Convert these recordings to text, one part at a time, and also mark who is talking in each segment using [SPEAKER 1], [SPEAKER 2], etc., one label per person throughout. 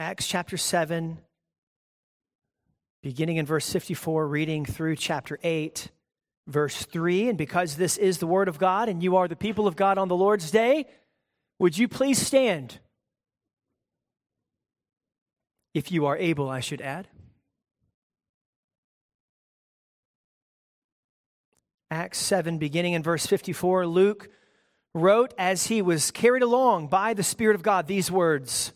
[SPEAKER 1] Acts chapter 7, beginning in verse 54, reading through chapter 8, verse 3. And because this is the word of God and you are the people of God on the Lord's day, would you please stand? If you are able, I should add. Acts 7, beginning in verse 54, Luke wrote as he was carried along by the Spirit of God these words.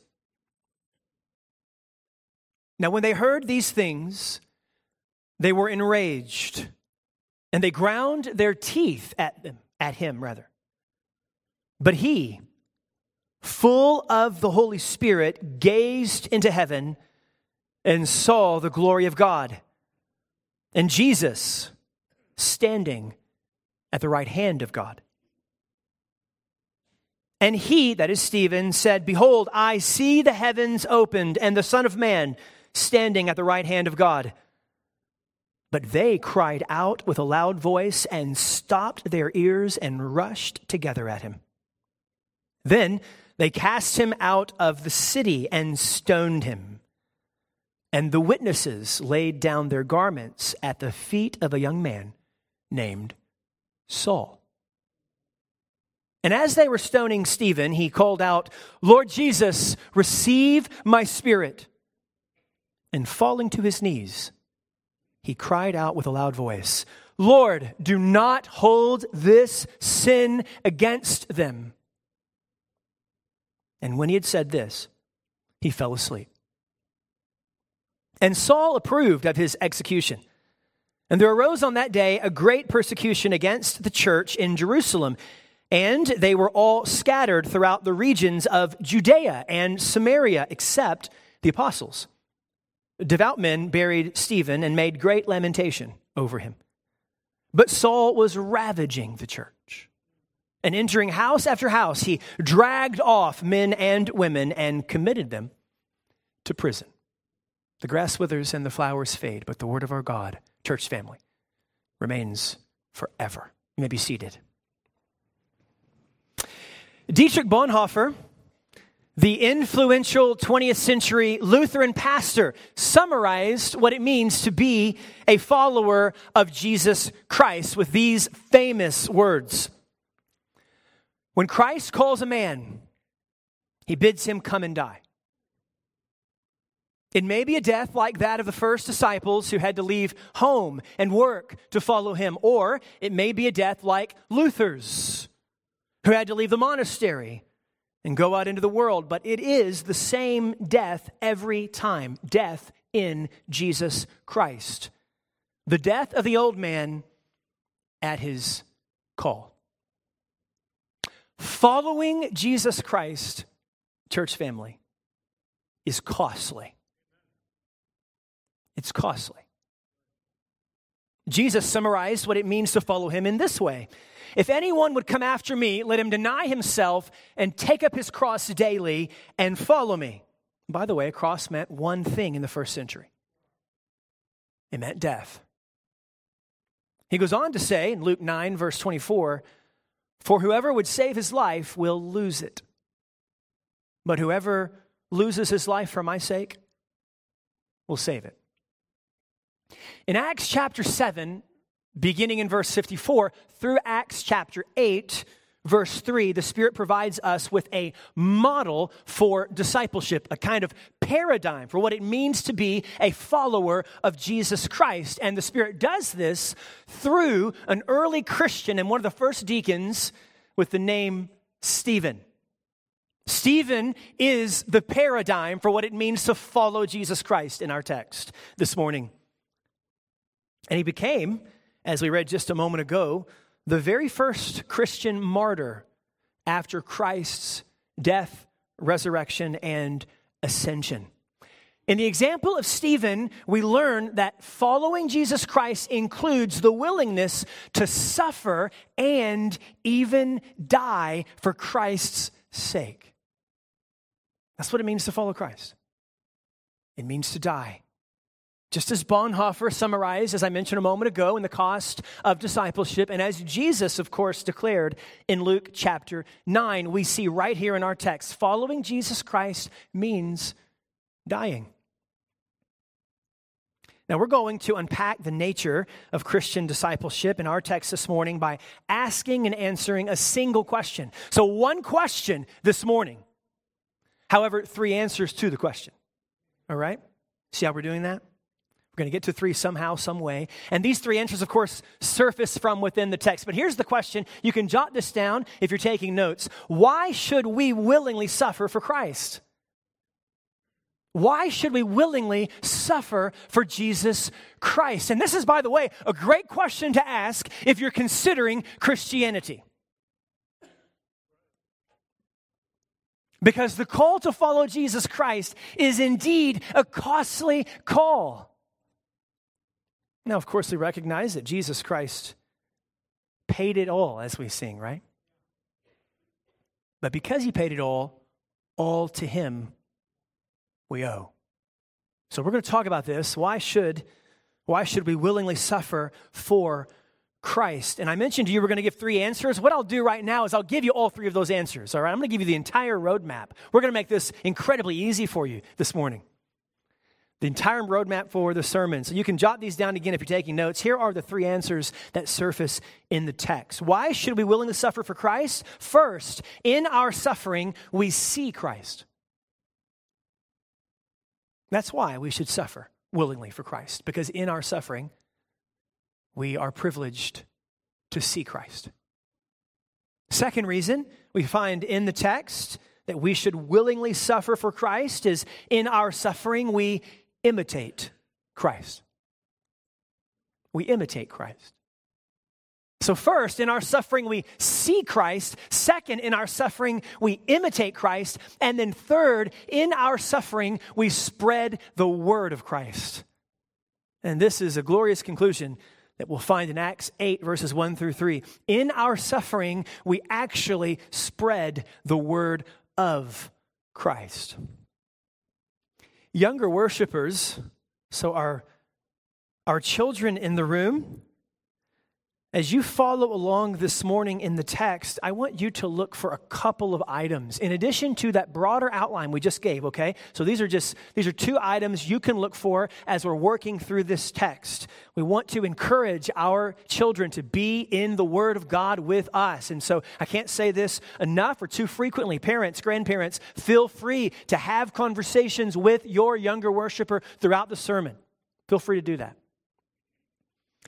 [SPEAKER 1] Now, when they heard these things, they were enraged, and they ground their teeth at them, at him rather. But he, full of the Holy Spirit, gazed into heaven and saw the glory of God. And Jesus standing at the right hand of God. And he, that is Stephen, said, Behold, I see the heavens opened and the Son of Man standing at the right hand of God. But they cried out with a loud voice and stopped their ears and rushed together at him. Then they cast him out of the city and stoned him. And the witnesses laid down their garments at the feet of a young man named Saul. And as they were stoning Stephen, he called out, Lord Jesus, receive my spirit. And falling to his knees, he cried out with a loud voice, Lord, do not hold this sin against them. And when he had said this, he fell asleep. And Saul approved of his execution. And there arose on that day a great persecution against the church in Jerusalem. And they were all scattered throughout the regions of Judea and Samaria, except the apostles. Devout men buried Stephen and made great lamentation over him. But Saul was ravaging the church. And entering house after house, he dragged off men and women and committed them to prison. The grass withers and the flowers fade, but the word of our God church family, remains forever. You may be seated. Dietrich Bonhoeffer, the influential 20th century Lutheran pastor, summarized what it means to be a follower of Jesus Christ with these famous words When Christ calls a man, he bids him come and die. It may be a death like that of the first disciples who had to leave home and work to follow him, or it may be a death like Luther's, who had to leave the monastery and go out into the world. But it is the same death every time death in Jesus Christ. The death of the old man at his call. Following Jesus Christ, church family, is costly. It's costly. Jesus summarized what it means to follow him in this way If anyone would come after me, let him deny himself and take up his cross daily and follow me. By the way, a cross meant one thing in the first century it meant death. He goes on to say in Luke 9, verse 24, For whoever would save his life will lose it. But whoever loses his life for my sake will save it. In Acts chapter 7, beginning in verse 54, through Acts chapter 8, verse 3, the Spirit provides us with a model for discipleship, a kind of paradigm for what it means to be a follower of Jesus Christ. And the Spirit does this through an early Christian and one of the first deacons with the name Stephen. Stephen is the paradigm for what it means to follow Jesus Christ in our text this morning. And he became, as we read just a moment ago, the very first Christian martyr after Christ's death, resurrection, and ascension. In the example of Stephen, we learn that following Jesus Christ includes the willingness to suffer and even die for Christ's sake. That's what it means to follow Christ. It means to die. Just as Bonhoeffer summarized, as I mentioned a moment ago, in the cost of discipleship, and as Jesus, of course, declared in Luke chapter 9, we see right here in our text following Jesus Christ means dying. Now, we're going to unpack the nature of Christian discipleship in our text this morning by asking and answering a single question. So, one question this morning, however, three answers to the question. All right? See how we're doing that? We're going to get to three somehow, some way. And these three answers, of course, surface from within the text. But here's the question you can jot this down if you're taking notes. Why should we willingly suffer for Christ? Why should we willingly suffer for Jesus Christ? And this is, by the way, a great question to ask if you're considering Christianity. Because the call to follow Jesus Christ is indeed a costly call. Now, of course, we recognize that Jesus Christ paid it all, as we sing, right? But because he paid it all, all to him we owe. So we're going to talk about this. Why should, why should we willingly suffer for Christ? And I mentioned to you we're going to give three answers. What I'll do right now is I'll give you all three of those answers. All right, I'm going to give you the entire roadmap. We're going to make this incredibly easy for you this morning. The entire roadmap for the sermon. So you can jot these down again if you're taking notes. Here are the three answers that surface in the text. Why should we willingly suffer for Christ? First, in our suffering, we see Christ. That's why we should suffer willingly for Christ, because in our suffering, we are privileged to see Christ. Second reason we find in the text that we should willingly suffer for Christ is in our suffering, we imitate Christ. We imitate Christ. So, first, in our suffering, we see Christ. Second, in our suffering, we imitate Christ. And then, third, in our suffering, we spread the word of Christ. And this is a glorious conclusion that we'll find in Acts 8, verses 1 through 3. In our suffering, we actually spread the word of Christ. Younger worshipers, so our, our children in the room, as you follow along this morning in the text, I want you to look for a couple of items in addition to that broader outline we just gave, okay? So these are just these are two items you can look for as we're working through this text. We want to encourage our children to be in the word of God with us. And so I can't say this enough or too frequently. Parents, grandparents, feel free to have conversations with your younger worshiper throughout the sermon. Feel free to do that.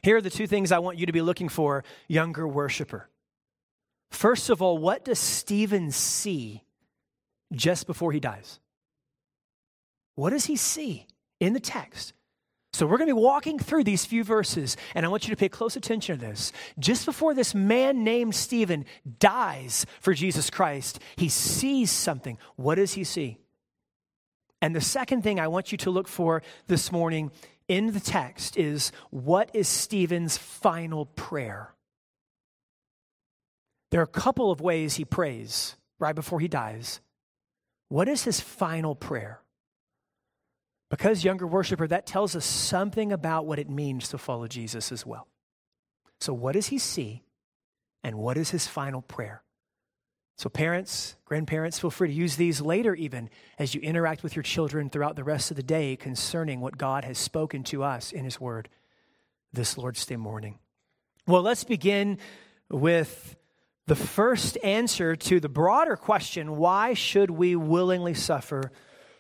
[SPEAKER 1] Here are the two things I want you to be looking for, younger worshiper. First of all, what does Stephen see just before he dies? What does he see in the text? So we're going to be walking through these few verses, and I want you to pay close attention to this. Just before this man named Stephen dies for Jesus Christ, he sees something. What does he see? And the second thing I want you to look for this morning in the text is what is Stephen's final prayer? There are a couple of ways he prays right before he dies. What is his final prayer? Because, younger worshiper, that tells us something about what it means to follow Jesus as well. So, what does he see? And what is his final prayer? So, parents, grandparents, feel free to use these later, even as you interact with your children throughout the rest of the day concerning what God has spoken to us in His Word this Lord's Day morning. Well, let's begin with the first answer to the broader question why should we willingly suffer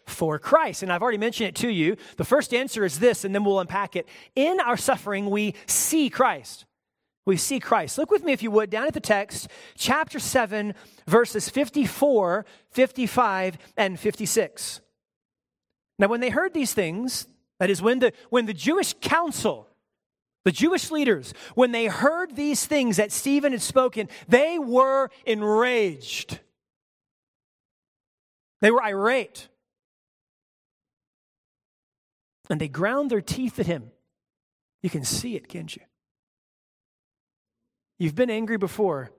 [SPEAKER 1] for Christ? And I've already mentioned it to you. The first answer is this, and then we'll unpack it. In our suffering, we see Christ we see Christ. Look with me, if you would, down at the text, chapter 7, verses 54, 55, and 56. Now, when they heard these things, that is, when the, when the Jewish council, the Jewish leaders, when they heard these things that Stephen had spoken, they were enraged. They were irate. And they ground their teeth at him. You can see it, can't you? You've been angry before,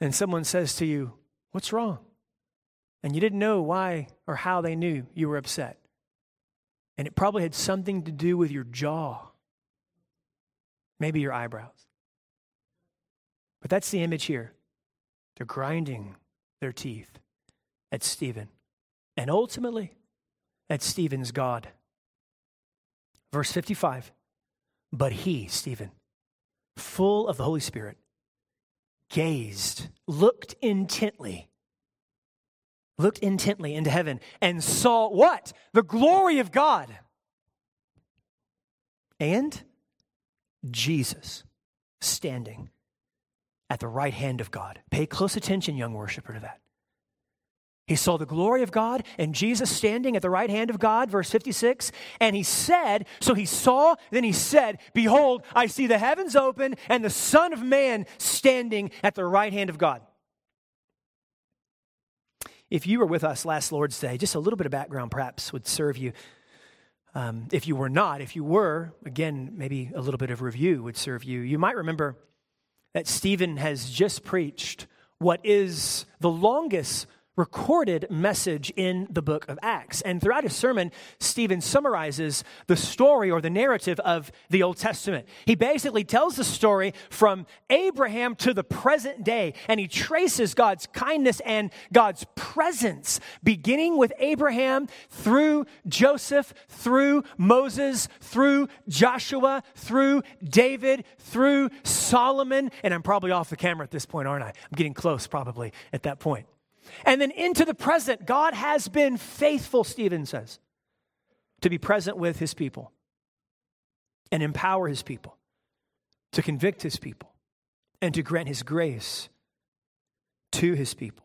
[SPEAKER 1] and someone says to you, What's wrong? And you didn't know why or how they knew you were upset. And it probably had something to do with your jaw, maybe your eyebrows. But that's the image here. They're grinding their teeth at Stephen. And ultimately, at Stephen's God. Verse 55 But he, Stephen, full of the Holy Spirit, gazed, looked intently, looked intently into heaven, and saw what? The glory of God. And Jesus standing at the right hand of God. Pay close attention, young worshiper, to that. He saw the glory of God and Jesus standing at the right hand of God, verse 56. And he said, So he saw, then he said, Behold, I see the heavens open and the Son of Man standing at the right hand of God. If you were with us last Lord's Day, just a little bit of background perhaps would serve you. Um, if you were not, if you were, again, maybe a little bit of review would serve you. You might remember that Stephen has just preached what is the longest recorded message in the book of Acts. And throughout his sermon, Stephen summarizes the story or the narrative of the Old Testament. He basically tells the story from Abraham to the present day, and he traces God's kindness and God's presence, beginning with Abraham through Joseph, through Moses, through Joshua, through David, through Solomon. And I'm probably off the camera at this point, aren't I? I'm getting close probably at that point. And then into the present, God has been faithful, Stephen says, to be present with his people and empower his people, to convict his people, and to grant his grace to his people.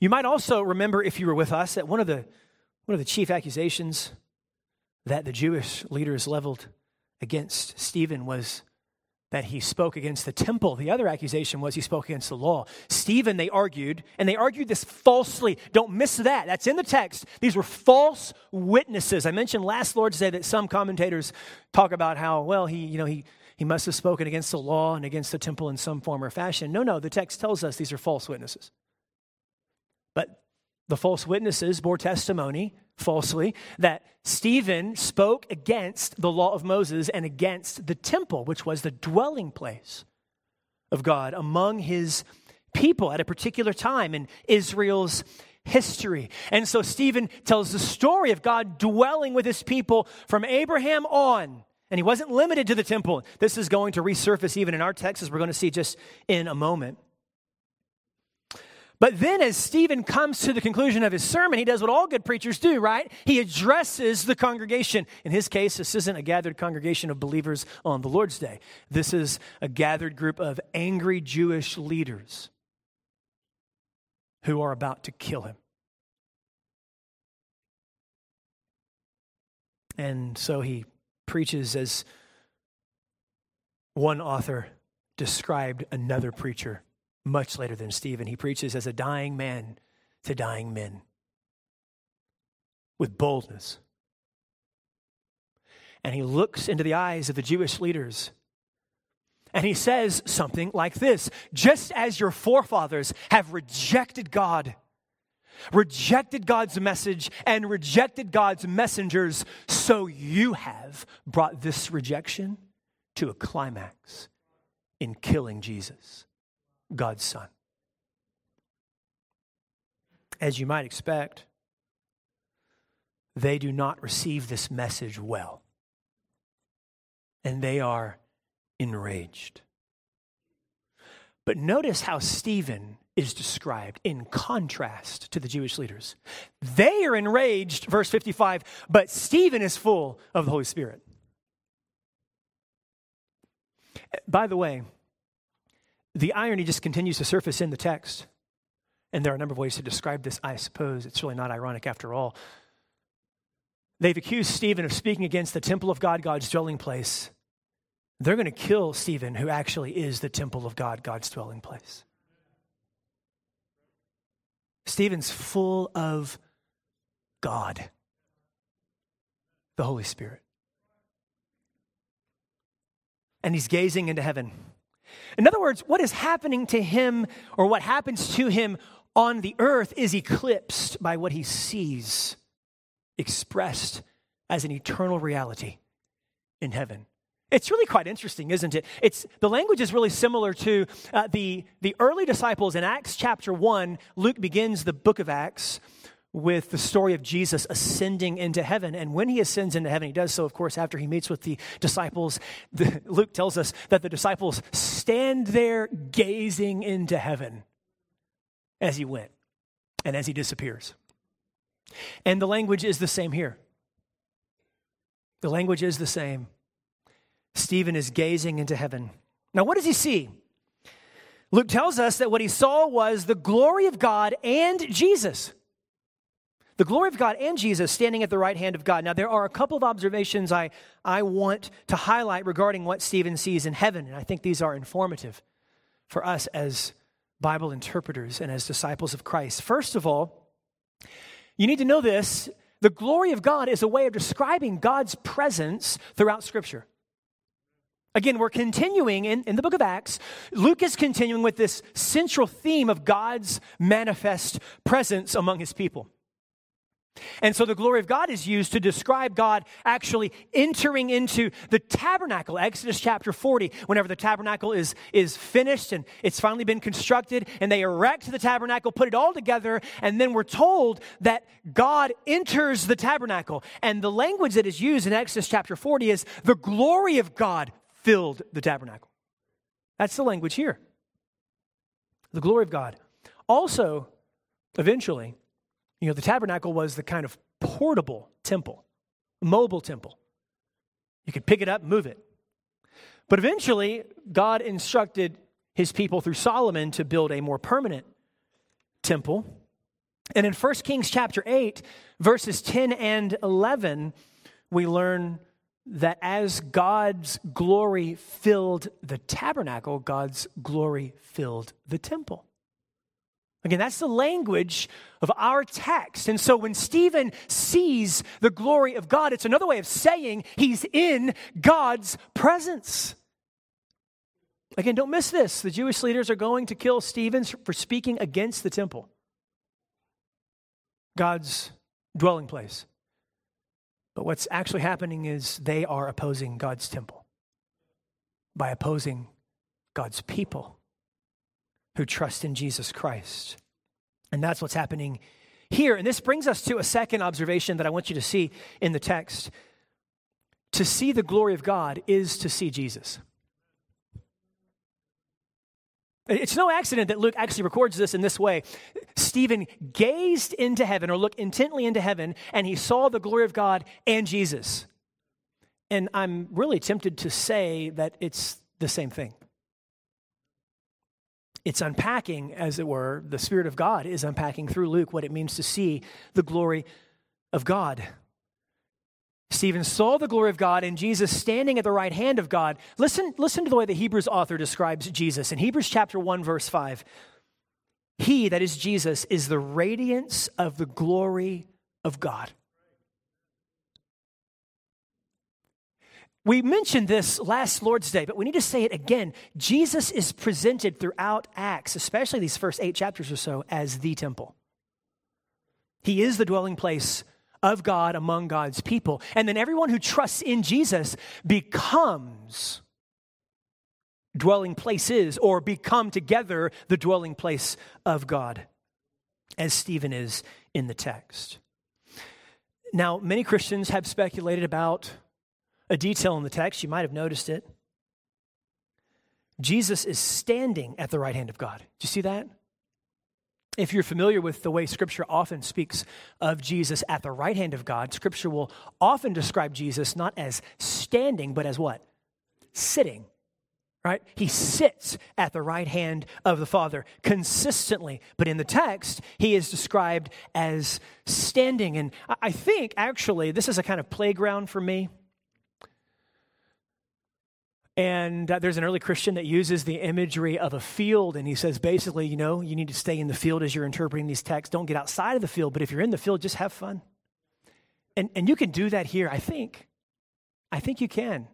[SPEAKER 1] You might also remember, if you were with us, that one of the, one of the chief accusations that the Jewish leaders leveled against Stephen was that he spoke against the temple. The other accusation was he spoke against the law. Stephen, they argued, and they argued this falsely. Don't miss that. That's in the text. These were false witnesses. I mentioned last Lord's Day that some commentators talk about how, well, he, you know, he, he must have spoken against the law and against the temple in some form or fashion. No, no, the text tells us these are false witnesses. But the false witnesses bore testimony falsely that Stephen spoke against the law of Moses and against the temple, which was the dwelling place of God among his people at a particular time in Israel's history. And so Stephen tells the story of God dwelling with his people from Abraham on. And he wasn't limited to the temple. This is going to resurface even in our text, as we're going to see just in a moment. But then, as Stephen comes to the conclusion of his sermon, he does what all good preachers do, right? He addresses the congregation. In his case, this isn't a gathered congregation of believers on the Lord's Day. This is a gathered group of angry Jewish leaders who are about to kill him. And so he preaches as one author described another preacher much later than Stephen. He preaches as a dying man to dying men with boldness. And he looks into the eyes of the Jewish leaders and he says something like this Just as your forefathers have rejected God, rejected God's message, and rejected God's messengers, so you have brought this rejection to a climax in killing Jesus. God's Son. As you might expect, they do not receive this message well, and they are enraged. But notice how Stephen is described in contrast to the Jewish leaders. They are enraged, verse 55, but Stephen is full of the Holy Spirit. By the way, the irony just continues to surface in the text. And there are a number of ways to describe this, I suppose. It's really not ironic after all. They've accused Stephen of speaking against the temple of God, God's dwelling place. They're going to kill Stephen, who actually is the temple of God, God's dwelling place. Stephen's full of God, the Holy Spirit. And he's gazing into heaven. In other words, what is happening to him or what happens to him on the earth is eclipsed by what he sees expressed as an eternal reality in heaven. It's really quite interesting, isn't it? It's, the language is really similar to uh, the, the early disciples in Acts chapter 1. Luke begins the book of Acts with the story of Jesus ascending into heaven. And when he ascends into heaven, he does so, of course, after he meets with the disciples. The, Luke tells us that the disciples stand there gazing into heaven as he went and as he disappears. And the language is the same here. The language is the same. Stephen is gazing into heaven. Now, what does he see? Luke tells us that what he saw was the glory of God and Jesus. The glory of God and Jesus standing at the right hand of God. Now, there are a couple of observations I, I want to highlight regarding what Stephen sees in heaven, and I think these are informative for us as Bible interpreters and as disciples of Christ. First of all, you need to know this the glory of God is a way of describing God's presence throughout Scripture. Again, we're continuing in, in the book of Acts. Luke is continuing with this central theme of God's manifest presence among his people. And so the glory of God is used to describe God actually entering into the tabernacle. Exodus chapter 40, whenever the tabernacle is, is finished and it's finally been constructed, and they erect the tabernacle, put it all together, and then we're told that God enters the tabernacle. And the language that is used in Exodus chapter 40 is the glory of God filled the tabernacle. That's the language here. The glory of God. Also, eventually, you know, the tabernacle was the kind of portable temple, mobile temple. You could pick it up, move it. But eventually, God instructed his people through Solomon to build a more permanent temple. And in 1 Kings chapter 8, verses 10 and 11, we learn that as God's glory filled the tabernacle, God's glory filled the temple. Again, that's the language of our text. And so when Stephen sees the glory of God, it's another way of saying he's in God's presence. Again, don't miss this. The Jewish leaders are going to kill Stephen for speaking against the temple, God's dwelling place. But what's actually happening is they are opposing God's temple by opposing God's people who trust in Jesus Christ. And that's what's happening here. And this brings us to a second observation that I want you to see in the text. To see the glory of God is to see Jesus. It's no accident that Luke actually records this in this way. Stephen gazed into heaven or looked intently into heaven and he saw the glory of God and Jesus. And I'm really tempted to say that it's the same thing it's unpacking, as it were, the Spirit of God is unpacking through Luke what it means to see the glory of God. Stephen saw the glory of God and Jesus standing at the right hand of God. Listen, listen to the way the Hebrews author describes Jesus. In Hebrews chapter 1, verse 5, he, that is Jesus, is the radiance of the glory of God. We mentioned this last Lord's Day, but we need to say it again. Jesus is presented throughout Acts, especially these first eight chapters or so, as the temple. He is the dwelling place of God among God's people. And then everyone who trusts in Jesus becomes dwelling places or become together the dwelling place of God, as Stephen is in the text. Now, many Christians have speculated about a detail in the text. You might have noticed it. Jesus is standing at the right hand of God. Do you see that? If you're familiar with the way Scripture often speaks of Jesus at the right hand of God, Scripture will often describe Jesus not as standing, but as what? Sitting. Right? He sits at the right hand of the Father consistently. But in the text, he is described as standing. And I think, actually, this is a kind of playground for me and uh, there's an early Christian that uses the imagery of a field, and he says basically, you know, you need to stay in the field as you're interpreting these texts. Don't get outside of the field, but if you're in the field, just have fun. And, and you can do that here, I think. I think you can.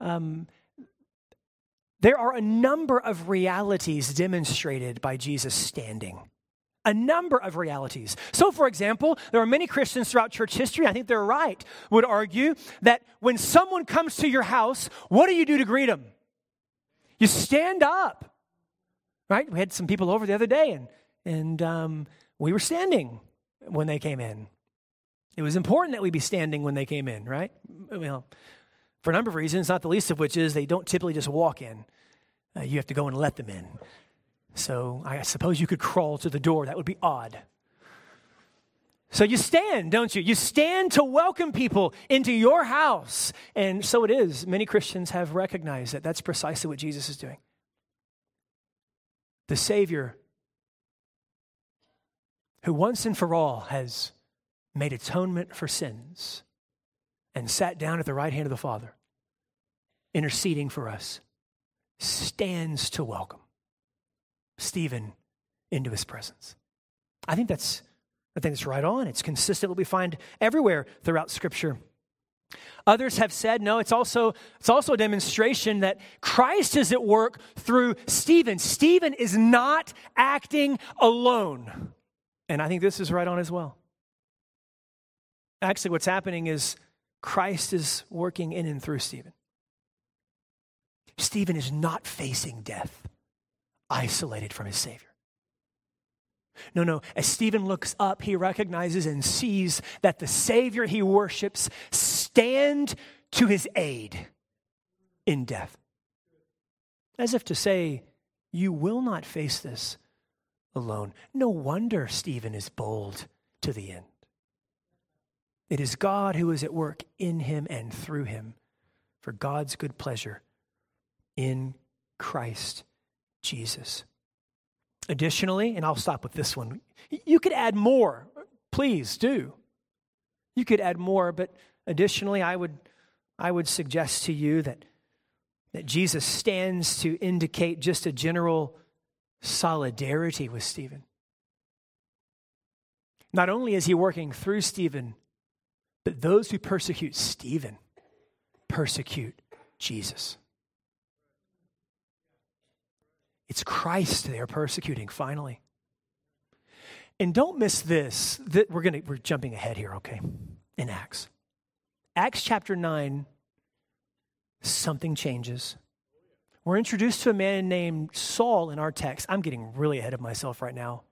[SPEAKER 1] Um, there are a number of realities demonstrated by Jesus standing a number of realities. So, for example, there are many Christians throughout church history, I think they're right, would argue that when someone comes to your house, what do you do to greet them? You stand up, right? We had some people over the other day and, and um, we were standing when they came in. It was important that we be standing when they came in, right? Well, for a number of reasons, not the least of which is they don't typically just walk in. Uh, you have to go and let them in. So I suppose you could crawl to the door. That would be odd. So you stand, don't you? You stand to welcome people into your house. And so it is. Many Christians have recognized that that's precisely what Jesus is doing. The Savior, who once and for all has made atonement for sins and sat down at the right hand of the Father, interceding for us, stands to welcome Stephen into his presence. I think that's I think it's right on. It's consistent what we find everywhere throughout Scripture. Others have said, no, it's also, it's also a demonstration that Christ is at work through Stephen. Stephen is not acting alone. And I think this is right on as well. Actually, what's happening is Christ is working in and through Stephen. Stephen is not facing death, isolated from his Savior. No, no. As Stephen looks up, he recognizes and sees that the Savior he worships stand to his aid in death. As if to say, You will not face this alone. No wonder Stephen is bold to the end. It is God who is at work in him and through him for God's good pleasure in Christ Jesus. Additionally, and I'll stop with this one, you could add more. Please do. You could add more, but additionally, I would, I would suggest to you that, that Jesus stands to indicate just a general solidarity with Stephen. Not only is he working through Stephen, but those who persecute Stephen persecute Jesus. It's Christ they are persecuting, finally. And don't miss this. That we're gonna we're jumping ahead here, okay? In Acts. Acts chapter 9, something changes. We're introduced to a man named Saul in our text. I'm getting really ahead of myself right now.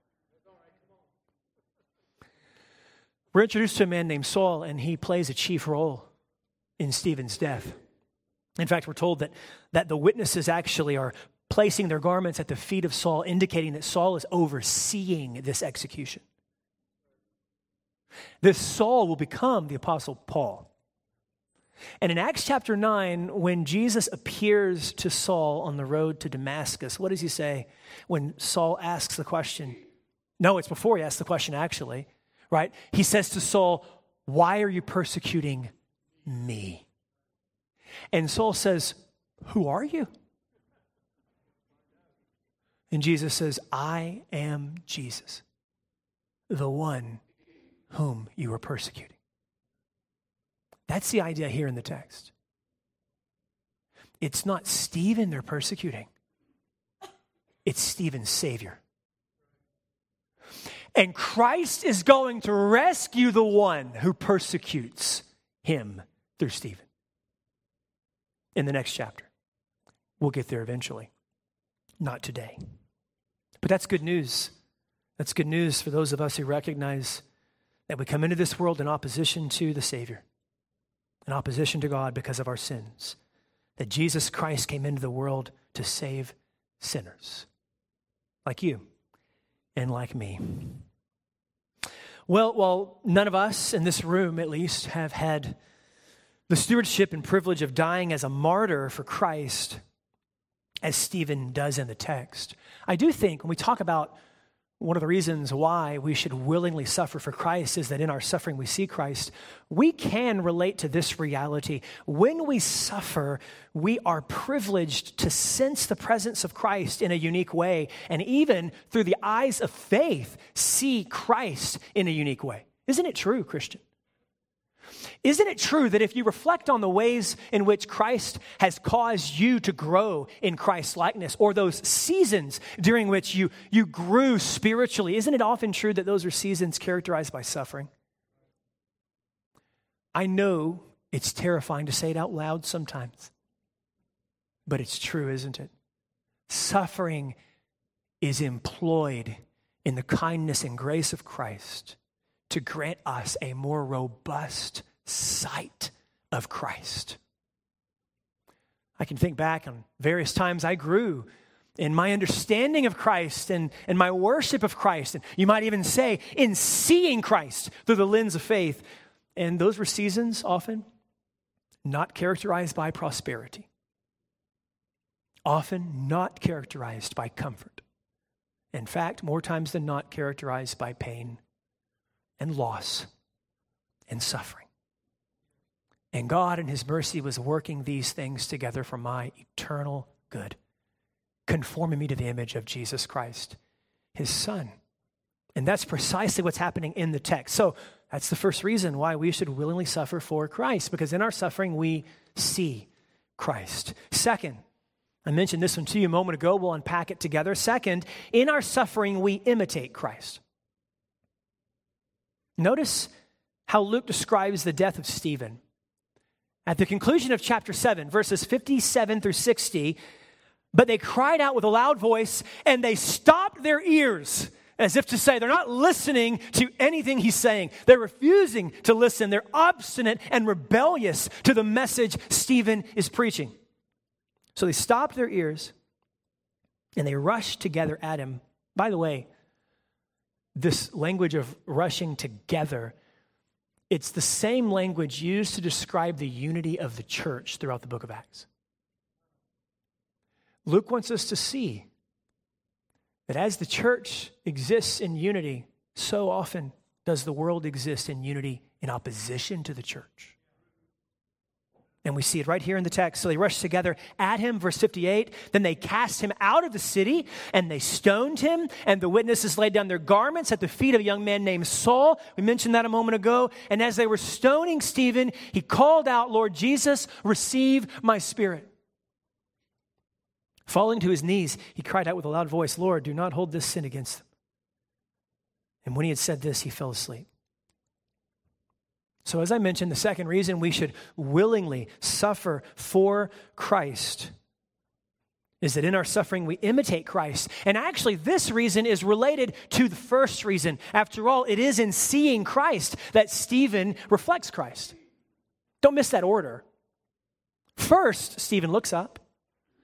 [SPEAKER 1] We're introduced to a man named Saul, and he plays a chief role in Stephen's death. In fact, we're told that, that the witnesses actually are placing their garments at the feet of Saul, indicating that Saul is overseeing this execution. This Saul will become the Apostle Paul. And in Acts chapter 9, when Jesus appears to Saul on the road to Damascus, what does he say when Saul asks the question? No, it's before he asks the question, actually, right? He says to Saul, Why are you persecuting me? And Saul says, Who are you? And Jesus says, I am Jesus, the one whom you are persecuting. That's the idea here in the text. It's not Stephen they're persecuting, it's Stephen's Savior. And Christ is going to rescue the one who persecutes him through Stephen in the next chapter. We'll get there eventually, not today. But that's good news. That's good news for those of us who recognize that we come into this world in opposition to the Savior, in opposition to God because of our sins. That Jesus Christ came into the world to save sinners like you and like me. Well, while none of us in this room, at least, have had the stewardship and privilege of dying as a martyr for Christ, as Stephen does in the text. I do think when we talk about one of the reasons why we should willingly suffer for Christ is that in our suffering we see Christ. We can relate to this reality. When we suffer, we are privileged to sense the presence of Christ in a unique way, and even through the eyes of faith, see Christ in a unique way. Isn't it true, Christian? Isn't it true that if you reflect on the ways in which Christ has caused you to grow in Christ's likeness, or those seasons during which you, you grew spiritually, isn't it often true that those are seasons characterized by suffering? I know it's terrifying to say it out loud sometimes, but it's true, isn't it? Suffering is employed in the kindness and grace of Christ to grant us a more robust sight of Christ. I can think back on various times I grew in my understanding of Christ and, and my worship of Christ. And you might even say, in seeing Christ through the lens of faith. And those were seasons often not characterized by prosperity, often not characterized by comfort. In fact, more times than not, characterized by pain and loss and suffering. And God, in His mercy, was working these things together for my eternal good, conforming me to the image of Jesus Christ, His Son. And that's precisely what's happening in the text. So that's the first reason why we should willingly suffer for Christ, because in our suffering we see Christ. Second, I mentioned this one to you a moment ago. We'll unpack it together. Second, in our suffering we imitate Christ. Notice how Luke describes the death of Stephen. At the conclusion of chapter 7, verses 57 through 60, but they cried out with a loud voice and they stopped their ears as if to say they're not listening to anything he's saying. They're refusing to listen. They're obstinate and rebellious to the message Stephen is preaching. So they stopped their ears and they rushed together at him. By the way, this language of rushing together, it's the same language used to describe the unity of the church throughout the book of Acts. Luke wants us to see that as the church exists in unity, so often does the world exist in unity in opposition to the church. And we see it right here in the text. So they rushed together at him, verse 58. Then they cast him out of the city and they stoned him. And the witnesses laid down their garments at the feet of a young man named Saul. We mentioned that a moment ago. And as they were stoning Stephen, he called out, Lord Jesus, receive my spirit. Falling to his knees, he cried out with a loud voice, Lord, do not hold this sin against them. And when he had said this, he fell asleep. So, as I mentioned, the second reason we should willingly suffer for Christ is that in our suffering we imitate Christ. And actually, this reason is related to the first reason. After all, it is in seeing Christ that Stephen reflects Christ. Don't miss that order. First, Stephen looks up.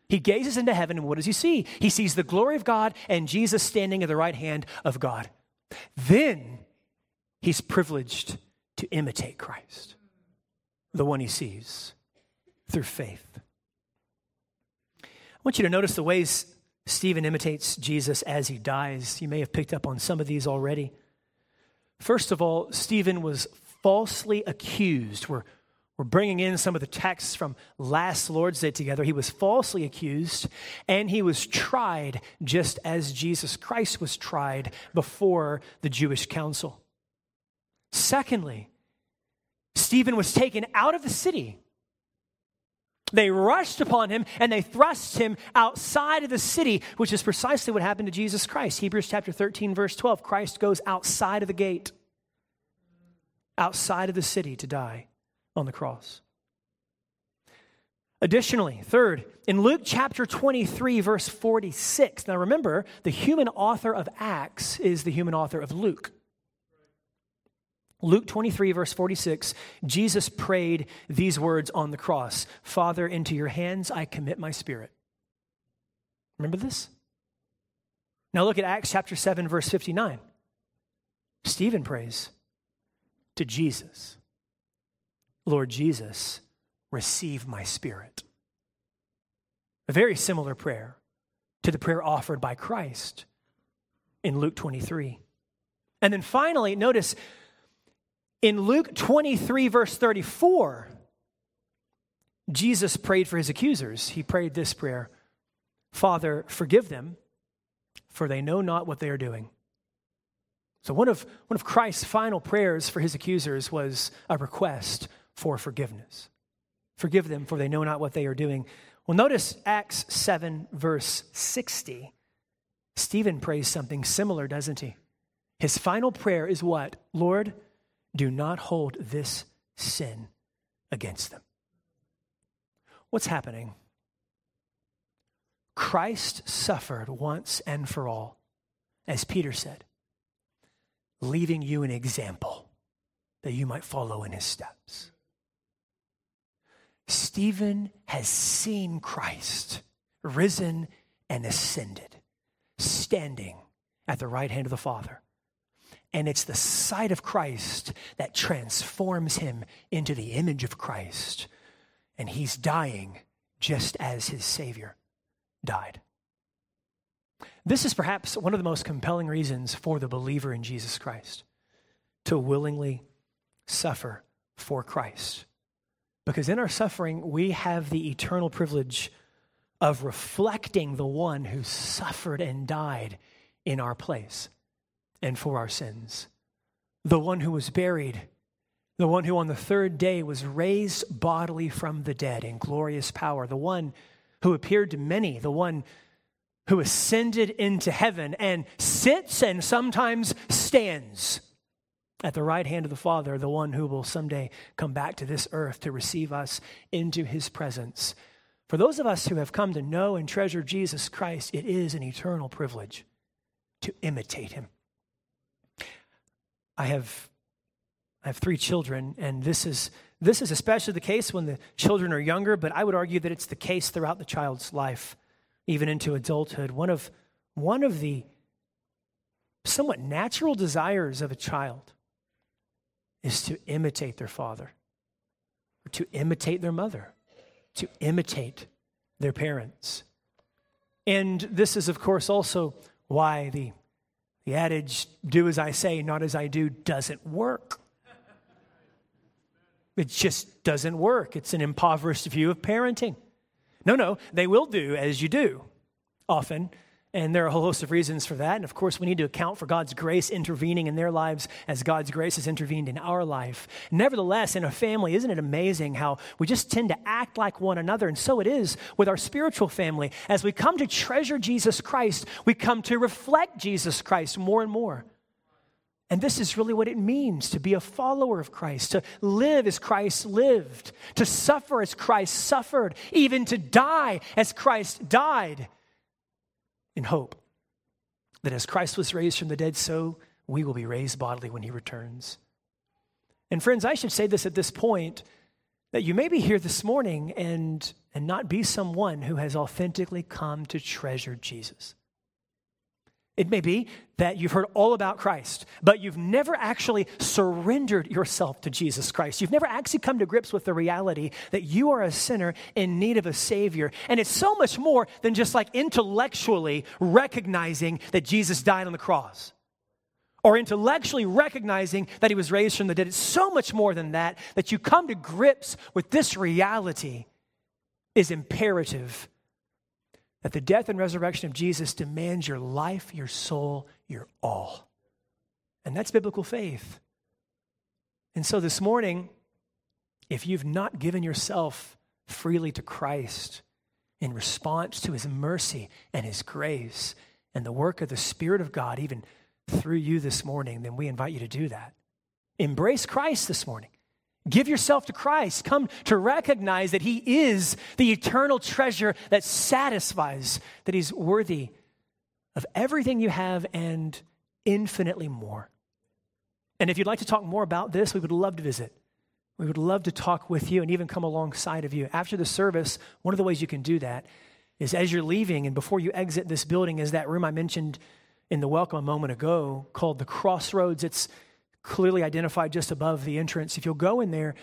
[SPEAKER 1] He gazes into heaven, and what does he see? He sees the glory of God and Jesus standing at the right hand of God. Then he's privileged to imitate Christ, the one he sees through faith. I want you to notice the ways Stephen imitates Jesus as he dies. You may have picked up on some of these already. First of all, Stephen was falsely accused. We're, we're bringing in some of the texts from last Lord's Day together. He was falsely accused and he was tried just as Jesus Christ was tried before the Jewish council. Secondly, Stephen was taken out of the city. They rushed upon him and they thrust him outside of the city, which is precisely what happened to Jesus Christ. Hebrews chapter 13, verse 12 Christ goes outside of the gate, outside of the city to die on the cross. Additionally, third, in Luke chapter 23, verse 46, now remember, the human author of Acts is the human author of Luke. Luke 23, verse 46, Jesus prayed these words on the cross Father, into your hands I commit my spirit. Remember this? Now look at Acts chapter 7, verse 59. Stephen prays to Jesus Lord Jesus, receive my spirit. A very similar prayer to the prayer offered by Christ in Luke 23. And then finally, notice in Luke 23, verse 34, Jesus prayed for his accusers. He prayed this prayer Father, forgive them, for they know not what they are doing. So, one of, one of Christ's final prayers for his accusers was a request for forgiveness. Forgive them, for they know not what they are doing. Well, notice Acts 7, verse 60. Stephen prays something similar, doesn't he? His final prayer is what? Lord, do not hold this sin against them. What's happening? Christ suffered once and for all, as Peter said, leaving you an example that you might follow in his steps. Stephen has seen Christ risen and ascended, standing at the right hand of the Father. And it's the sight of Christ that transforms him into the image of Christ. And he's dying just as his Savior died. This is perhaps one of the most compelling reasons for the believer in Jesus Christ to willingly suffer for Christ. Because in our suffering, we have the eternal privilege of reflecting the one who suffered and died in our place and for our sins. The one who was buried, the one who on the third day was raised bodily from the dead in glorious power, the one who appeared to many, the one who ascended into heaven and sits and sometimes stands at the right hand of the Father, the one who will someday come back to this earth to receive us into his presence. For those of us who have come to know and treasure Jesus Christ, it is an eternal privilege to imitate him. I have, I have three children, and this is, this is especially the case when the children are younger, but I would argue that it's the case throughout the child's life, even into adulthood. One of, one of the somewhat natural desires of a child is to imitate their father, or to imitate their mother, to imitate their parents. And this is, of course, also why the, the adage, do as I say, not as I do, doesn't work. It just doesn't work. It's an impoverished view of parenting. No, no, they will do as you do often, and there are a whole host of reasons for that. And of course, we need to account for God's grace intervening in their lives as God's grace has intervened in our life. Nevertheless, in a family, isn't it amazing how we just tend to act like one another? And so it is with our spiritual family. As we come to treasure Jesus Christ, we come to reflect Jesus Christ more and more. And this is really what it means to be a follower of Christ, to live as Christ lived, to suffer as Christ suffered, even to die as Christ died in hope that as Christ was raised from the dead, so we will be raised bodily when he returns. And friends, I should say this at this point that you may be here this morning and, and not be someone who has authentically come to treasure Jesus. It may be that you've heard all about Christ, but you've never actually surrendered yourself to Jesus Christ. You've never actually come to grips with the reality that you are a sinner in need of a Savior. And it's so much more than just like intellectually recognizing that Jesus died on the cross or intellectually recognizing that he was raised from the dead. It's so much more than that that you come to grips with this reality is imperative that the death and resurrection of Jesus demands your life, your soul, your all. And that's biblical faith. And so this morning, if you've not given yourself freely to Christ in response to his mercy and his grace and the work of the Spirit of God, even through you this morning, then we invite you to do that. Embrace Christ this morning. Give yourself to Christ. Come to recognize that He is the eternal treasure that satisfies, that He's worthy of everything you have and infinitely more. And if you'd like to talk more about this, we would love to visit. We would love to talk with you and even come alongside of you. After the service, one of the ways you can do that is as you're leaving and before you exit this building is that room I mentioned in the welcome a moment ago called the Crossroads. It's clearly identified just above the entrance. If you'll go in there,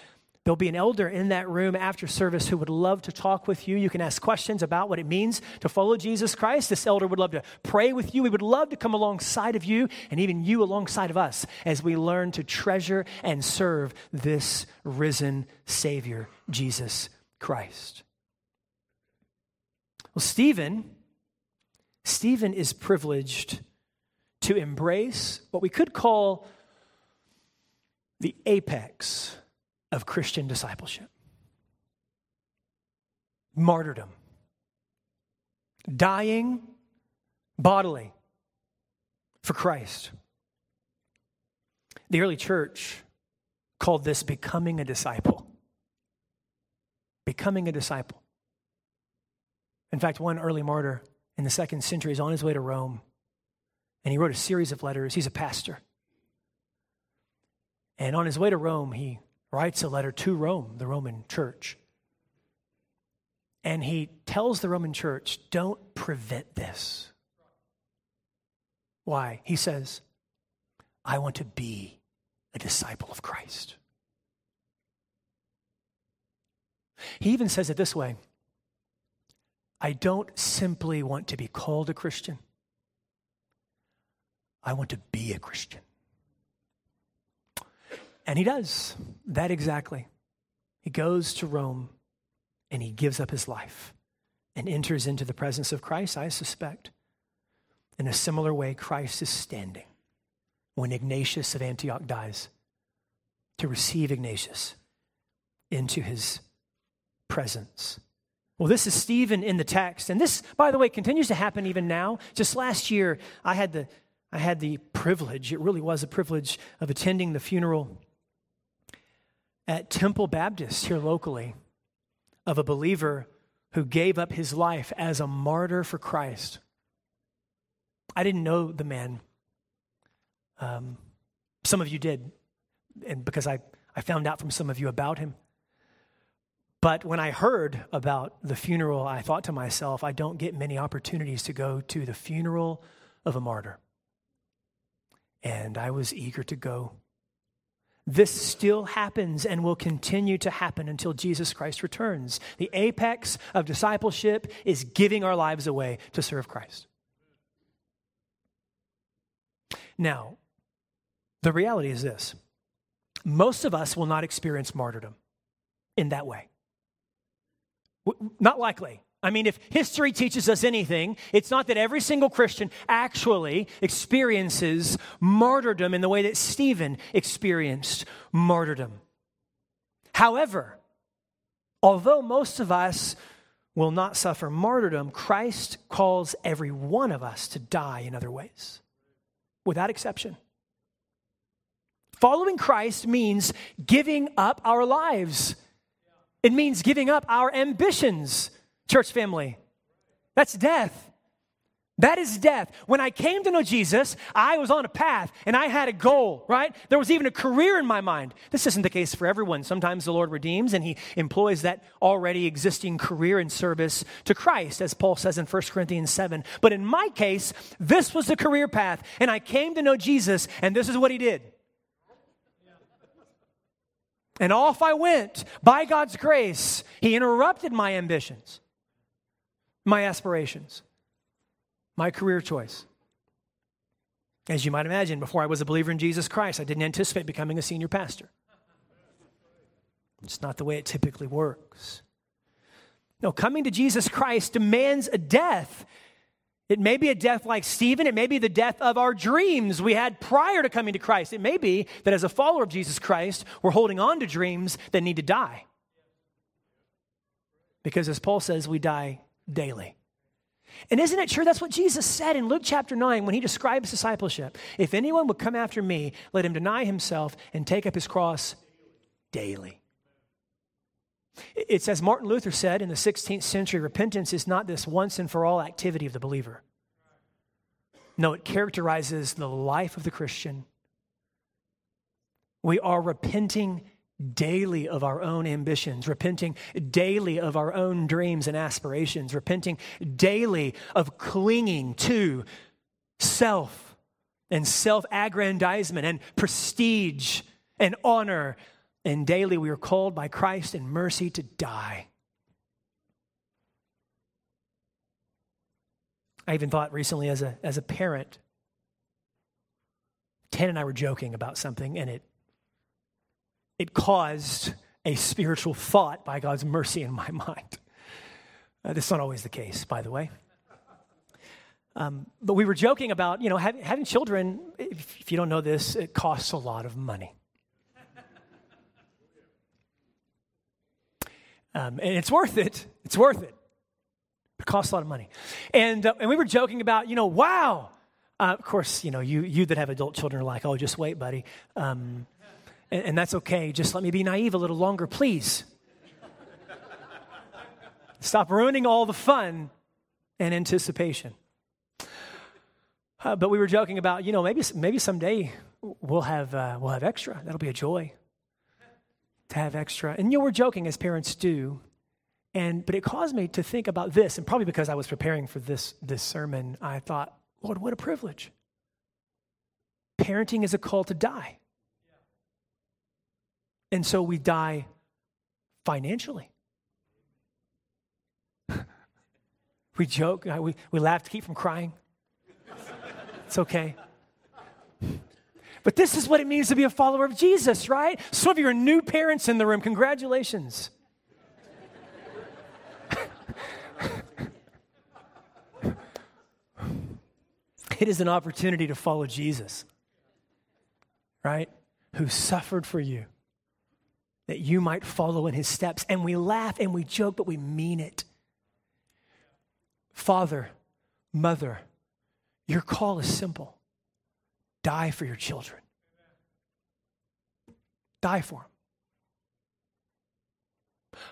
[SPEAKER 1] There'll be an elder in that room after service who would love to talk with you. You can ask questions about what it means to follow Jesus Christ. This elder would love to pray with you. We would love to come alongside of you and even you alongside of us as we learn to treasure and serve this risen Savior, Jesus Christ. Well, Stephen, Stephen is privileged to embrace what we could call the apex of Christian discipleship martyrdom, dying bodily for Christ. The early church called this becoming a disciple. Becoming a disciple. In fact, one early martyr in the second century is on his way to Rome, and he wrote a series of letters. He's a pastor. And on his way to Rome, he writes a letter to Rome, the Roman church. And he tells the Roman church, don't prevent this. Why? He says, I want to be a disciple of Christ. He even says it this way I don't simply want to be called a Christian, I want to be a Christian. And he does that exactly. He goes to Rome and he gives up his life and enters into the presence of Christ, I suspect. In a similar way, Christ is standing when Ignatius of Antioch dies to receive Ignatius into his presence. Well, this is Stephen in the text. And this, by the way, continues to happen even now. Just last year, I had the, I had the privilege, it really was a privilege, of attending the funeral at Temple Baptist here locally of a believer who gave up his life as a martyr for Christ. I didn't know the man. Um, some of you did, and because I, I found out from some of you about him. But when I heard about the funeral, I thought to myself, I don't get many opportunities to go to the funeral of a martyr. And I was eager to go. This still happens and will continue to happen until Jesus Christ returns. The apex of discipleship is giving our lives away to serve Christ. Now, the reality is this most of us will not experience martyrdom in that way. Not likely. I mean, if history teaches us anything, it's not that every single Christian actually experiences martyrdom in the way that Stephen experienced martyrdom. However, although most of us will not suffer martyrdom, Christ calls every one of us to die in other ways without exception. Following Christ means giving up our lives. It means giving up our ambitions, church family. That's death. That is death. When I came to know Jesus, I was on a path and I had a goal, right? There was even a career in my mind. This isn't the case for everyone. Sometimes the Lord redeems and he employs that already existing career and service to Christ, as Paul says in 1 Corinthians 7. But in my case, this was the career path and I came to know Jesus and this is what he did. And off I went by God's grace. He interrupted my ambitions, my aspirations my career choice. As you might imagine, before I was a believer in Jesus Christ, I didn't anticipate becoming a senior pastor. It's not the way it typically works. No, coming to Jesus Christ demands a death. It may be a death like Stephen. It may be the death of our dreams we had prior to coming to Christ. It may be that as a follower of Jesus Christ, we're holding on to dreams that need to die. Because as Paul says, we die daily. And isn't it true? That's what Jesus said in Luke chapter 9 when he describes discipleship. If anyone would come after me, let him deny himself and take up his cross daily. It's as Martin Luther said in the 16th century repentance is not this once and for all activity of the believer. No, it characterizes the life of the Christian. We are repenting daily of our own ambitions, repenting daily of our own dreams and aspirations, repenting daily of clinging to self and self aggrandizement and prestige and honor. And daily we are called by Christ in mercy to die. I even thought recently as a, as a parent, Tan and I were joking about something, and it it caused a spiritual thought by God's mercy in my mind. Uh, this is not always the case, by the way. Um, but we were joking about, you know, having, having children, if, if you don't know this, it costs a lot of money. Um, and it's worth it. It's worth it. It costs a lot of money. And, uh, and we were joking about, you know, wow. Uh, of course, you know, you, you that have adult children are like, oh, just wait, buddy. Um, and, and that's okay. Just let me be naive a little longer, please. Stop ruining all the fun and anticipation. Uh, but we were joking about, you know, maybe, maybe someday we'll have, uh, we'll have extra. That'll be a joy to have extra. And, you know, we're joking as parents do. And, but it caused me to think about this. And probably because I was preparing for this, this sermon, I thought, Lord, what a privilege. Parenting is a call to die. And so we die financially. we joke, we, we laugh to keep from crying. It's okay. But this is what it means to be a follower of Jesus, right? Some of you are new parents in the room. Congratulations. it is an opportunity to follow Jesus, right? Who suffered for you that you might follow in his steps. And we laugh and we joke, but we mean it. Father, mother, your call is simple die for your children, die for them.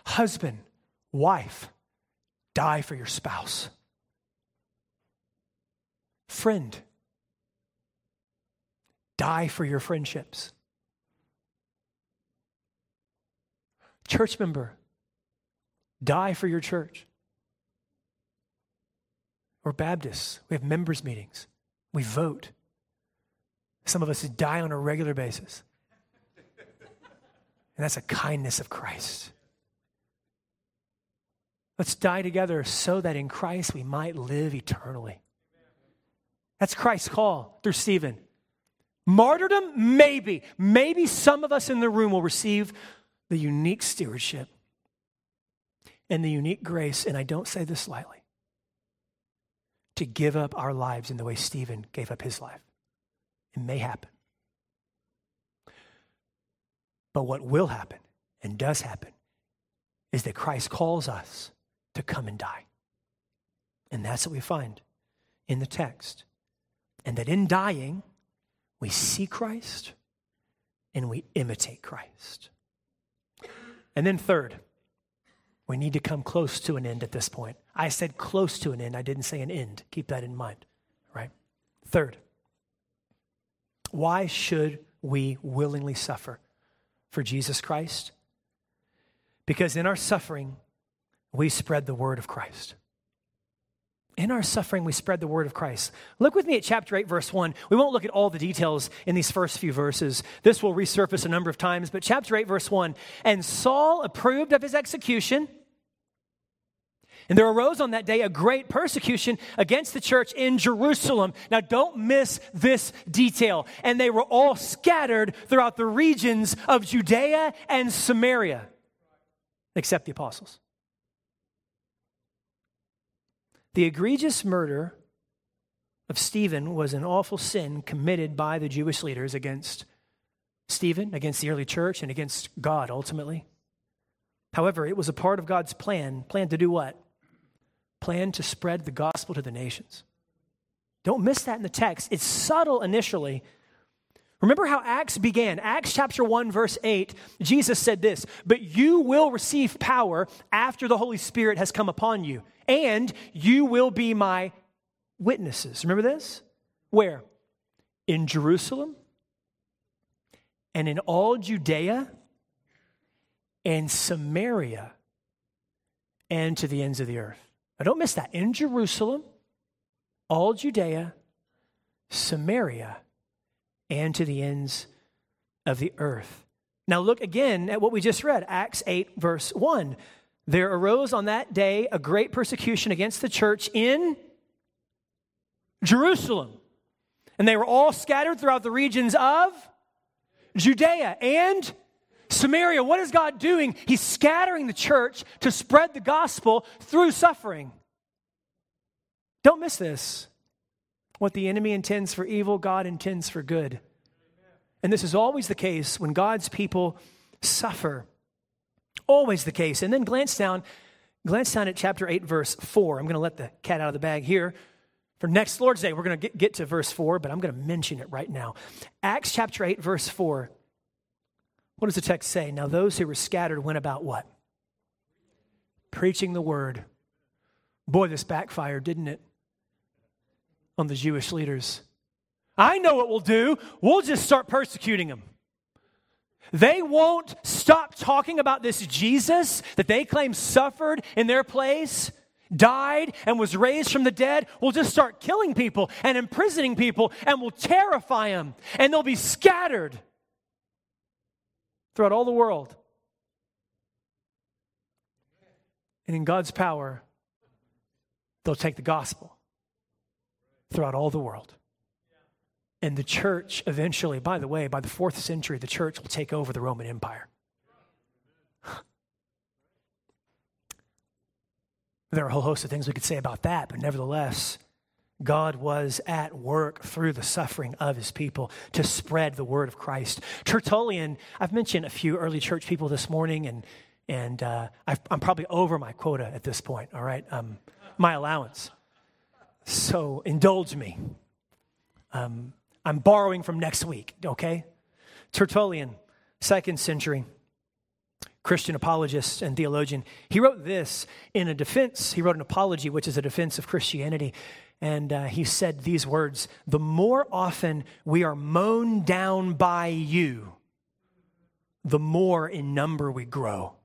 [SPEAKER 1] Husband, wife, die for your spouse. Friend, die for your friendships. Church member, die for your church. We're Baptists. We have members' meetings. We vote. Some of us die on a regular basis. And that's a kindness of Christ. Let's die together so that in Christ we might live eternally. That's Christ's call through Stephen. Martyrdom? Maybe. Maybe some of us in the room will receive the unique stewardship and the unique grace, and I don't say this lightly, to give up our lives in the way Stephen gave up his life. It may happen. But what will happen and does happen is that Christ calls us to come and die. And that's what we find in the text. And that in dying, we see Christ and we imitate Christ. And then, third, we need to come close to an end at this point. I said close to an end, I didn't say an end. Keep that in mind, right? Third, why should we willingly suffer for Jesus Christ? Because in our suffering, we spread the word of Christ. In our suffering, we spread the word of Christ. Look with me at chapter 8, verse 1. We won't look at all the details in these first few verses. This will resurface a number of times, but chapter 8, verse 1 And Saul approved of his execution. And there arose on that day a great persecution against the church in Jerusalem. Now, don't miss this detail. And they were all scattered throughout the regions of Judea and Samaria, except the apostles. The egregious murder of Stephen was an awful sin committed by the Jewish leaders against Stephen, against the early church, and against God ultimately. However, it was a part of God's plan. Plan to do what? Plan to spread the gospel to the nations. Don't miss that in the text. It's subtle initially. Remember how Acts began. Acts chapter 1, verse 8, Jesus said this But you will receive power after the Holy Spirit has come upon you and you will be my witnesses. Remember this? Where? In Jerusalem and in all Judea and Samaria and to the ends of the earth. Now, don't miss that. In Jerusalem, all Judea, Samaria, and to the ends of the earth. Now, look again at what we just read, Acts 8, verse 1. There arose on that day a great persecution against the church in Jerusalem. And they were all scattered throughout the regions of Judea and Samaria. What is God doing? He's scattering the church to spread the gospel through suffering. Don't miss this. What the enemy intends for evil, God intends for good. And this is always the case when God's people suffer. Always the case. And then glance down, glance down at chapter 8, verse 4. I'm going to let the cat out of the bag here. For next Lord's Day, we're going to get, to verse 4, but I'm going to mention it right now. Acts chapter 8, verse 4. What does the text say? Now, those who were scattered went about what? Preaching the word. Boy, this backfired, didn't it? on the Jewish leaders. I know what we'll do. We'll just start persecuting them. They won't stop talking about this Jesus that they claim suffered in their place, died, and was raised from the dead. We'll just start killing people and imprisoning people, and we'll terrify them, and they'll be scattered throughout all the world. And in God's power, they'll take the gospel throughout all the world. And the church eventually, by the way, by the fourth century, the church will take over the Roman Empire. There are a whole host of things we could say about that, but nevertheless, God was at work through the suffering of his people to spread the word of Christ. Tertullian, I've mentioned a few early church people this morning, and, and uh, i am probably over my quota at this point, all right? Um, my allowance. So indulge me. Um, I'm borrowing from next week, okay? Tertullian, second century Christian apologist and theologian. He wrote this in a defense, he wrote an apology, which is a defense of Christianity. And uh, he said these words The more often we are mown down by you, the more in number we grow.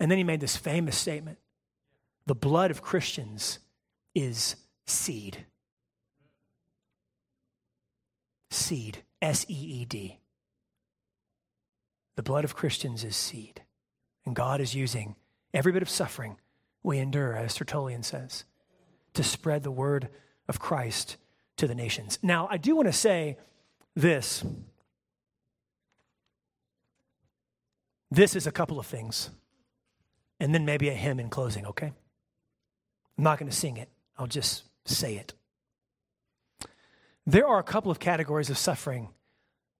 [SPEAKER 1] And then he made this famous statement The blood of Christians is seed seed, S E E D. The blood of Christians is seed. And God is using every bit of suffering we endure, as Tertullian says, to spread the word of Christ to the nations. Now, I do want to say this. This is a couple of things, and then maybe a hymn in closing, okay? I'm not going to sing it, I'll just say it. There are a couple of categories of suffering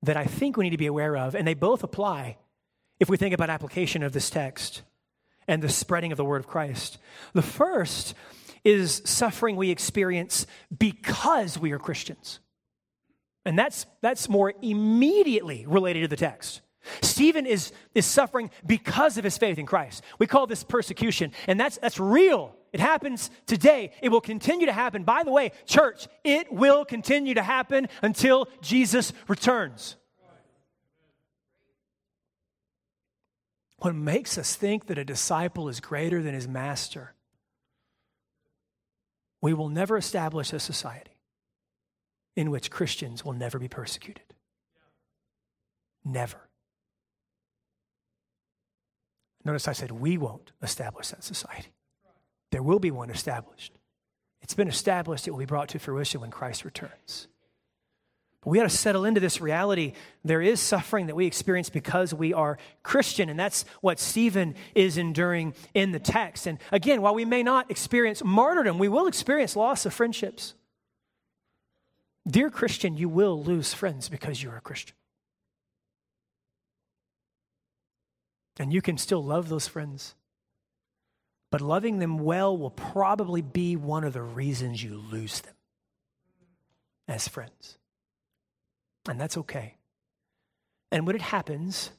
[SPEAKER 1] that I think we need to be aware of, and they both apply if we think about application of this text and the spreading of the word of Christ. The first is suffering we experience because we are Christians. And that's, that's more immediately related to the text. Stephen is, is suffering because of his faith in Christ. We call this persecution, and that's, that's real. It happens today. It will continue to happen. By the way, church, it will continue to happen until Jesus returns. What makes us think that a disciple is greater than his master? We will never establish a society in which Christians will never be persecuted. Never. Notice I said we won't establish that society. There will be one established. It's been established, it will be brought to fruition when Christ returns. But we got to settle into this reality. There is suffering that we experience because we are Christian, and that's what Stephen is enduring in the text. And again, while we may not experience martyrdom, we will experience loss of friendships. Dear Christian, you will lose friends because you're a Christian. And you can still love those friends. But loving them well will probably be one of the reasons you lose them as friends. And that's okay. And when it happens,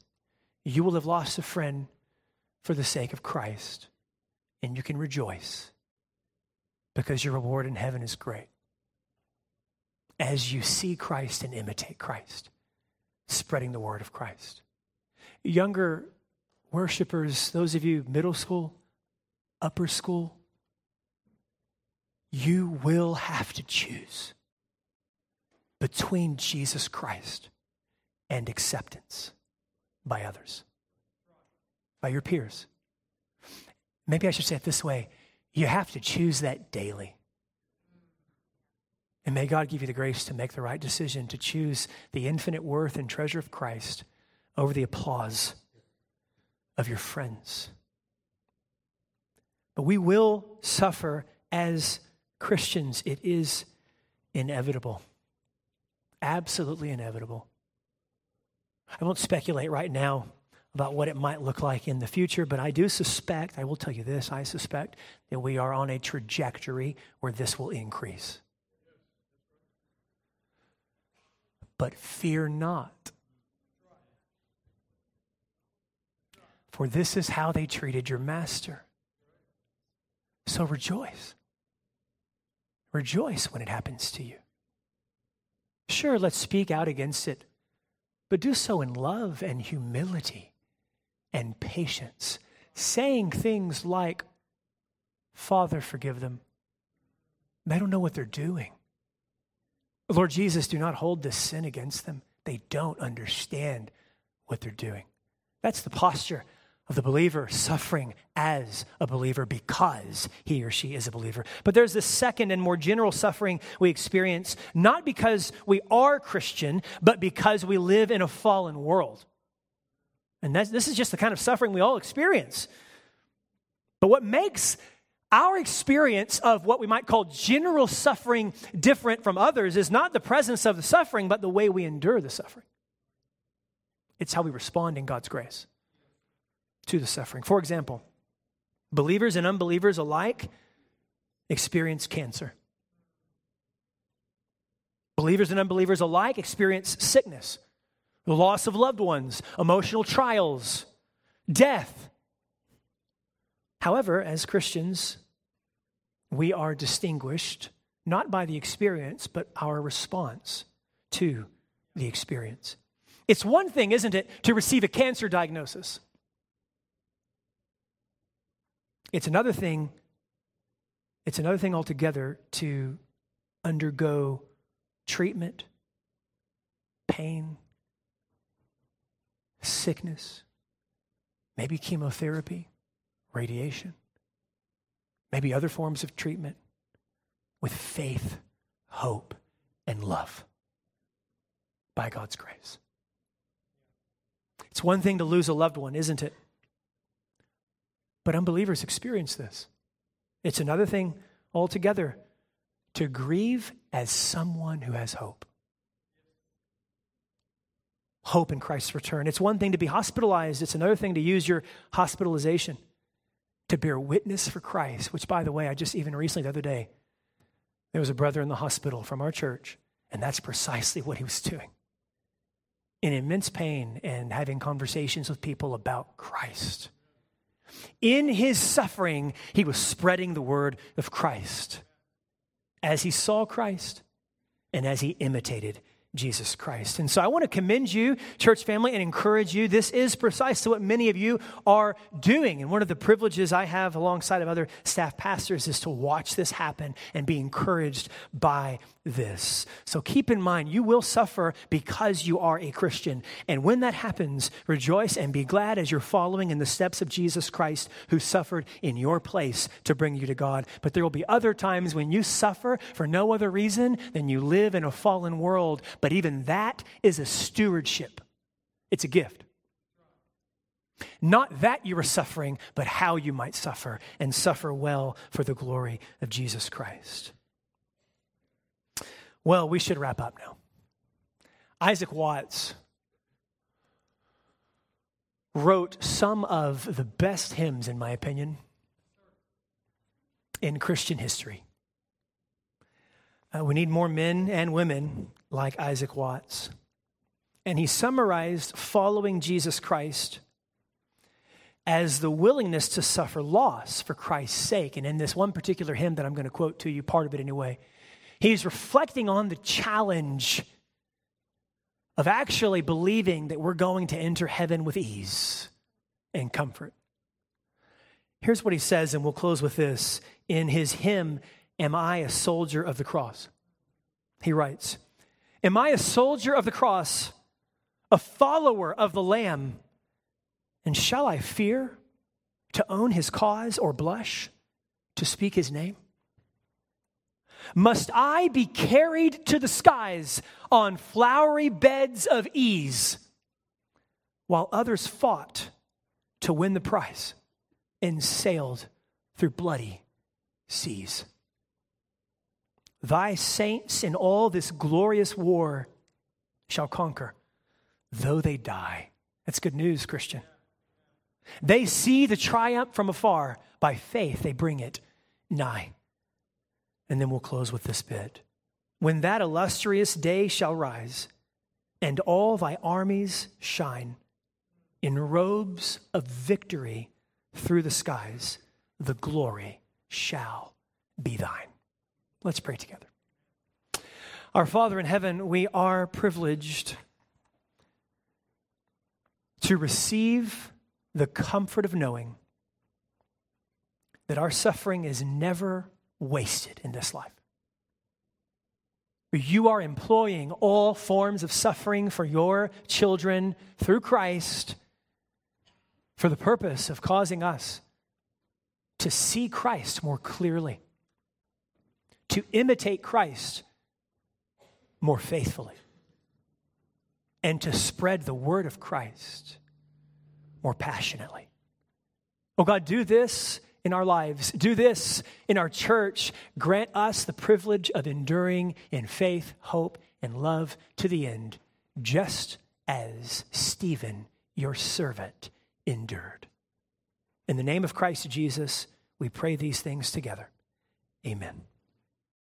[SPEAKER 1] you will have lost a friend for the sake of Christ. And you can rejoice because your reward in heaven is great. As you see Christ and imitate Christ, spreading the word of Christ. Younger worshipers, those of you middle school, upper school, you will have to choose between Jesus Christ and acceptance by others, by your peers. Maybe I should say it this way you have to choose that daily. And may God give you the grace to make the right decision to choose the infinite worth and treasure of Christ over the applause of your friends. But we will suffer as Christians. It is inevitable. Absolutely inevitable. I won't speculate right now about what it might look like in the future, but I do suspect, I will tell you this, I suspect that we are on a trajectory where this will increase. But fear not. For this is how they treated your master. So rejoice. rejoice when it happens to you. Sure, let's speak out against it, but do so in love and humility and patience, saying things like, Father, forgive them. They don't know what they're doing. Lord Jesus, do not hold this sin against them. They don't understand what they're doing. That's the posture of the believer suffering as a believer because he or she is a believer. But there's this second and more general suffering we experience, not because we are Christian, but because we live in a fallen world. And this is just the kind of suffering we all experience. But what makes our experience of what we might call general suffering different from others is not the presence of the suffering, but the way we endure the suffering. It's how we respond in God's grace to the suffering. For example, believers and unbelievers alike experience cancer. Believers and unbelievers alike experience sickness, the loss of loved ones, emotional trials, death. However, as Christians, we are distinguished not by the experience, but our response to the experience. It's one thing, isn't it, to receive a cancer diagnosis? It's another thing, it's another thing altogether to undergo treatment, pain, sickness, maybe chemotherapy, radiation maybe other forms of treatment, with faith, hope, and love by God's grace. It's one thing to lose a loved one, isn't it? But unbelievers experience this. It's another thing altogether to grieve as someone who has hope. Hope in Christ's return. It's one thing to be hospitalized, it's another thing to use your hospitalization to bear witness for Christ, which, by the way, I just even recently, the other day, there was a brother in the hospital from our church, and that's precisely what he was doing. In immense pain and having conversations with people about Christ. In his suffering, he was spreading the word of Christ as he saw Christ and as he imitated Jesus Christ. And so I want to commend you, church family, and encourage you. This is precisely what many of you are doing. And one of the privileges I have alongside of other staff pastors is to watch this happen and be encouraged by this. So keep in mind, you will suffer because you are a Christian. And when that happens, rejoice and be glad as you're following in the steps of Jesus Christ, who suffered in your place to bring you to God. But there will be other times when you suffer for no other reason than you live in a fallen world. But even that is a stewardship, it's a gift. Not that you are suffering, but how you might suffer and suffer well for the glory of Jesus Christ. Well, we should wrap up now. Isaac Watts wrote some of the best hymns, in my opinion, in Christian history. Uh, we need more men and women like Isaac Watts. And he summarized following Jesus Christ as the willingness to suffer loss for Christ's sake. And in this one particular hymn that I'm going to quote to you, part of it anyway, He's reflecting on the challenge of actually believing that we're going to enter heaven with ease and comfort. Here's what he says, and we'll close with this. In his hymn, Am I a Soldier of the Cross? He writes, Am I a soldier of the cross, a follower of the Lamb? And shall I fear to own his cause or blush to speak his name? Must I be carried to the skies on flowery beds of ease while others fought to win the prize and sailed through bloody seas? Thy saints in all this glorious war shall conquer, though they die. That's good news, Christian. They see the triumph from afar. By faith, they bring it nigh. And then we'll close with this bit. When that illustrious day shall rise, and all thy armies shine in robes of victory through the skies, the glory shall be thine. Let's pray together. Our Father in heaven, we are privileged to receive the comfort of knowing that our suffering is never wasted in this life. You are employing all forms of suffering for your children through Christ for the purpose of causing us to see Christ more clearly, to imitate Christ more faithfully, and to spread the word of Christ more passionately. Oh God, do this in our lives. Do this in our church. Grant us the privilege of enduring in faith, hope, and love to the end, just as Stephen, your servant, endured. In the name of Christ Jesus, we pray these things together. Amen.